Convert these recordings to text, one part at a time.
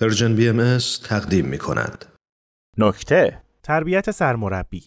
Persian BM تقدیم می کند. نکته تربیت سرمربی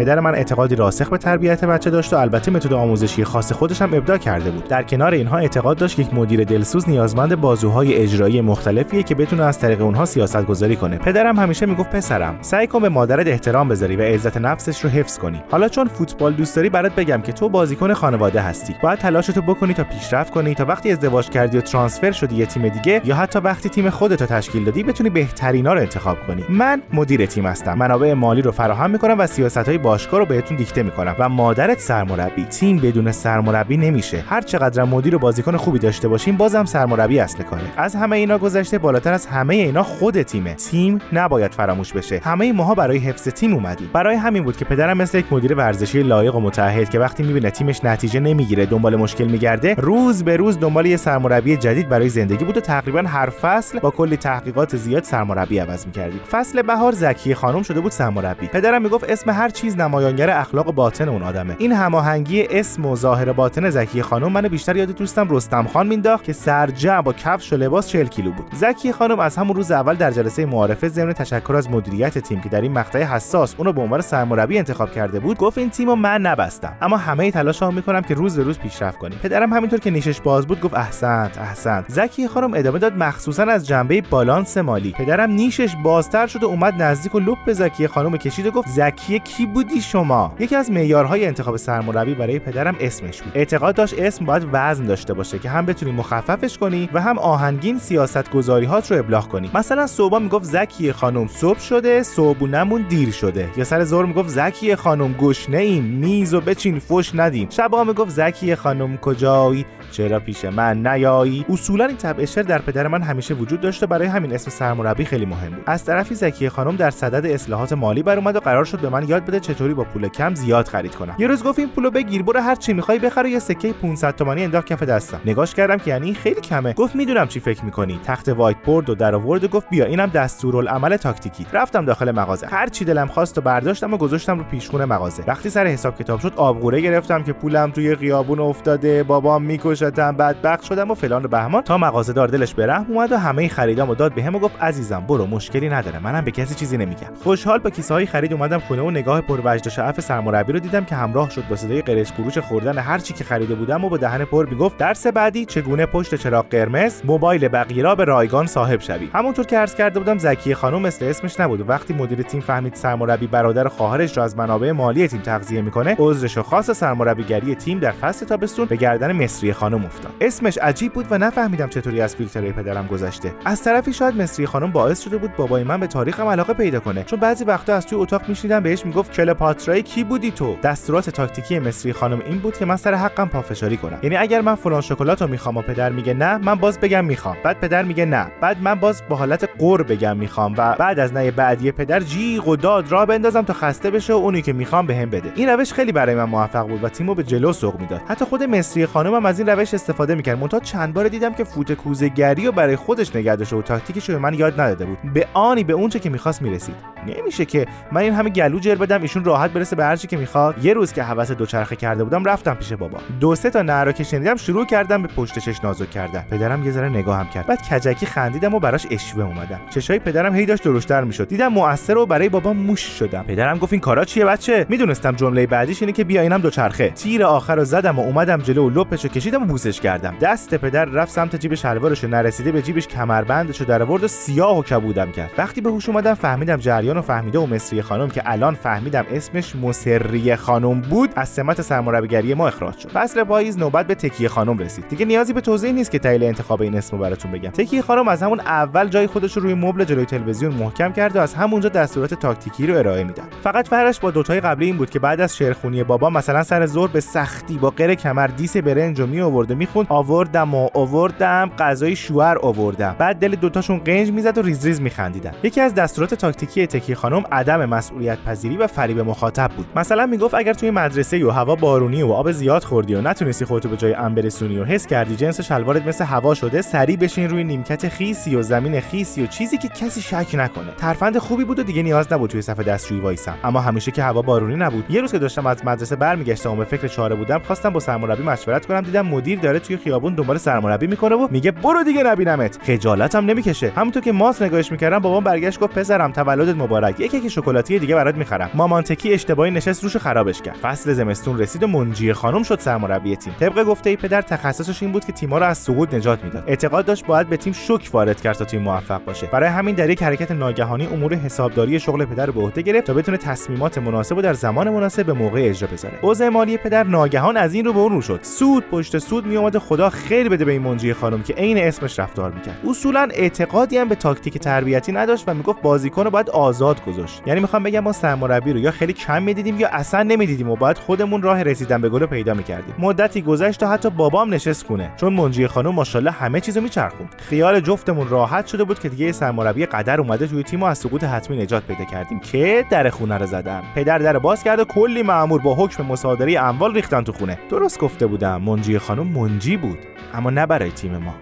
پدر من اعتقادی راسخ به تربیت بچه داشت و البته متد آموزشی خاص خودش هم ابداع کرده بود. در کنار اینها اعتقاد داشت که یک مدیر دلسوز نیازمند بازوهای اجرایی مختلفیه که بتونه از طریق اونها سیاست گذاری کنه. پدرم همیشه می‌گفت پسرم سعی کن به مادرت احترام بذاری و عزت نفسش رو حفظ کنی. حالا چون فوتبال دوست داری برات بگم که تو بازیکن خانواده هستی. باید تلاشتو بکنی تا پیشرفت کنی تا وقتی ازدواج کردی و transfer شدی یه تیم دیگه یا حتی وقتی تیم خودت رو تشکیل دادی بتونی بهترینا رو انتخاب کنی. من مدیر تیم هستم. منابع مالی رو فراهم می‌کنم و سیاستهای باشگاه رو بهتون دیکته می‌کنم و مادرت سرمربی. تیم بدون سرمربی نمیشه. هر چقدر مدیر و بازیکن خوبی داشته باشیم بازم سرمربی اصل کاره. از همه اینا گذشته بالاتر از همه اینا خود تیمه. تیم نباید فراموش بشه. همه ماها برای حفظ تیم اومدیم. برای همین بود که پدرم مثل یک مدیر ورزشی لایق و متعهد که وقتی می‌بینه تیمش نتیجه نمی‌گیره دنبال مشکل میگرده روز به روز دنبال یه سرمربی جدید برای زندگی بود و تقریبا هر فصل با کلی تحقیقات زیاد سرمربی عوض می‌کردیم. فصل بهار زکی خانم شده بود سرمربی. پدرم می‌گفت اسم هر چیز نمایانگر اخلاق باطن اون آدمه. این هماهنگی اسم و ظاهر باطن زکی خانم منو بیشتر یاد دوستم رستم خان مینداخت که سرجع با کفش و لباس 40 کیلو بود. زکی خانم از همون روز اول در جلسه معارفه ضمن تشکر از مدیریت تیم که در این مقطع حساس اونو به عنوان سرمربی انتخاب کرده بود گفت این تیمو من نبستم. اما همه تلاشمو می‌کنم که روز به روز پیشرفت کنیم. پدرم همینطور که نیشش باز بود گفت احسنت احسنت. زکی خانم ادامه داد مخصوصا از جنبه بالانس مالی. پدرم نیشش بازتر شد و اومد نزدیک و لپ به زکی خانم کشید و گفت زکی کی بودی شما. یکی از معیارهای انتخاب سرمربی برای پدرم اسمش بود. اعتقاد داشت اسم باید وزن داشته باشه که هم بتونی مخففش کنی و هم آهنگین سیاست گذاریهات رو ابلاغ کنی. مثلا صبح می‌گفت زکی خانم صبح شده صبحونمون دیر شده. یا سر ظهر می‌گفت زکی خانم گشنه ایم میز و بچین فش ندیم. شبا می‌گفت زکی خانم کجایی؟ چرا پیش من نیایی؟ اصولا این طبع در پدر من همیشه وجود داشته برای همین اسم سرمربی خیلی مهم بود. از طرفی زکی خانم در صدد اصلاحات مالی بر اومد و قرار شد به من یاد بده چطوری با پول کم زیاد خرید کنم؟ یه روز گفت این پولو بگیر برو هر چی می‌خوای بخر یه سکه 500 تومانی انداخت کف دستم. نگاش کردم که یعنی خیلی کمه. گفت می‌دونم چی فکر می‌کنی. تخت وایت بورد و در آورد و گفت بیا اینم دستورالعمل تاکتیکی. رفتم داخل مغازه. هر چی دلم خواست و برداشتم و گذاشتم رو پیشخونه مغازه. وقتی سر حساب کتاب شد آبغوره گرفتم که پولم توی خیابون افتاده. بابام میکشتم بدبخت شدم و فلان و بهمان. تا مغازه دار دلش برحم اومد و همه خریدامو داد بهم و گفت عزیزم برو مشکلی نداره. منم به کسی چیزی نمیگم. خوشحال با کیسه های خرید اومدم خونه و نگاه پر وجد و شعف سرمربی رو دیدم که همراه شد با صدای قرش قروش خوردن هر چی که خریده بودم و با دهن پر می‌گفت درس بعدی چگونه پشت چراغ قرمز موبایل بقیه را به رایگان صاحب شوی؟ همونطور که عرض کرده بودم زکی خانم مثل اسمش نبود. وقتی مدیر تیم فهمید سرمربی برادر خواهرش را از منابع مالی تیم تغذیه می‌کنه عذرش و خاص سرمربیگری تیم در فصل تابستون به گردن مصری خانم افتاد. اسمش عجیب بود و نفهمیدم چطوری از فیلترهای پدرم گذشته. از طرفی شاید مصری خانم باعث شده بود بابای من به تاریخم علاقه پیدا کنه چون بعضی وقتا از توی اتاق میشنیدم بهش می‌گفت کلپاترای کی بودی تو؟ دستورات تاکتیکی مصری خانم این بود که من سر حقم پافشاری کنم. یعنی اگر من فلان شکلات رو می‌خوام و پدر میگه نه من باز بگم می‌خوام. بعد پدر میگه نه. بعد من باز با حالت قر بگم می‌خوام و بعد از نه بعدی پدر جیغ و داد را بندازم تا خسته بشه و اونی که می‌خوام بهم بده. این روش خیلی برای من موفق بود و تیمو به جلو سوق می‌داد. حتی خود مصری خانم هم از این روش استفاده می‌کرد. منتها چند بار دیدم که فوت کوزهگری و برای خودش نگه داشته و تاکتیکش رو به من یاد نداده بود. به آنی به اونچه که می‌خواست می‌رسید. نمیشه که من این همه گلو جر بدم ایشون راحت برسه به هر چی که می‌خواد. یه روز که حوس دوچرخه کرده بودم رفتم پیش بابا. دو سه تا نعره که شنیدم شروع کردم به پشت چش نازک کردن. پدرم یه ذره نگاهم کرد. بعد کجکی خندیدم و براش اشوه اومدم. چشای پدرم هی داشت درشتر می‌شد. دیدم موثر و برای بابا موش شدم. پدرم گفت این کارا چیه بچه؟ می‌دونستم جمله بعدیش اینه که بیا اینم دوچرخه. تیر آخر رو زدم و اومدم جلو و لپشو کشیدم و بوسش کردم. دست پدر رفت سمت جیب شلوارش نرسیده به جیبش کمربندشو در آورد و سیاه و کبودم کرد. وقتی به هوش اومدم فهمیدم جریان و فهمیده و مسری خانم که الان فهمیدم اسمش مسری خانم بود از سمت سرمربیگری ما اخراج شد. فصل پاییز نوبت به تکیه خانم رسید. دیگه نیازی به توضیح نیست که دلیل انتخاب این اسمو براتون بگم. تکیه خانم از همون اول جای خودش رو روی مبل جلوی تلویزیون محکم کرد و از همونجا دستورات تاکتیکی رو ارائه می‌داد. فقط فرقش با دوتای قبلی این بود که بعد از شعرخونی بابا مثلا سر ظهر به سختی با قر کمر دیس برنج و می آورد و می‌خوند آوردم و آوردم غذای شوهر آوردم. بعد دل دوتاشون قنج می‌زد و ریز ریز میخندیدن. یکی از دستورات تاکتیکی تکیه خانم عدم مسئولیت پذیری و فریب مخاطب بود. مثلا می‌گفت اگر توی مدرسه و هوا بارونی و آب زیاد خوردی و نتونستی خودتو به جای ام برسونی و حس کردی جنس شلوارت مثل هوا شده سری بشین روی نیمکت خیسی و زمین خیسی و چیزی که کسی شک نکنه. ترفند خوبی بود و دیگه نیاز نبود توی صف دستشویی وایسم. اما همیشه که هوا بارونی نبود. یه روز که داشتم از مدرسه برمیگشتم و به فکر چاره بودم خواستم با سرمربی مشورت کنم. دیدم مدیر داره توی خیابون دنبال سرمربی می‌کنه و میگه برو دیگه نبینمت. خجالتم نمی‌کشه. همونطور که ماس نگاهش می‌کردم بابام برگشت گفت پسرم تولدت مبارک. یکی که شکلاتی دیگه برات می‌خرم. مامانتکی اشتباهی نشست روش خرابش کرد. فصل زمستون رسید و منجی خانم شد سرمربی تیم. طبق گفته ای پدر تخصصش این بود که تیم‌ها رو از سقوط نجات می‌داد. اعتقاد داشت باید به تیم شوک وارد کرد تا تیم موفق باشه. برای همین در یک حرکت ناگهانی امور حسابداری شغل پدر رو به عهده گرفت تا بتونه تصمیمات مناسب و در زمان مناسب به موقع اجرا بذاره. اوضاع مالی پدر ناگهان از این رو به اون رو شد. سود پشت سود میومد خدا خیر بده به این منجی خانم که عین اسمش رفتار می‌کرد. اصولا اعتقادی هم به تاکتیک تربیتی نداشت و می‌گفت بازیکن باید آزاد گذاشت. یعنی می‌خوام بگم ما سرمربی رو یا خیلی کم می‌دیدیم یا اصلا نمی‌دیدیم و باید خودمون راه رسیدن به گل پیدا می‌کردیم. مدتی گذشت تا حتی بابام نشست خونه. چون منجی خانم ماشاءالله همه چیزو میچرخوند. خیال جفتمون راحت شده بود که دیگه سرمربی قدر اومده توی تیم و از سقوط حتمی نجات پیدا کردیم که در خونه رو زدم. پدر در باز کرد و کلی مامور با حکم مصادره اموال ریختن تو خونه. درست گفته بودم منجی خانم منجی بود. اما نه برای تیم ما.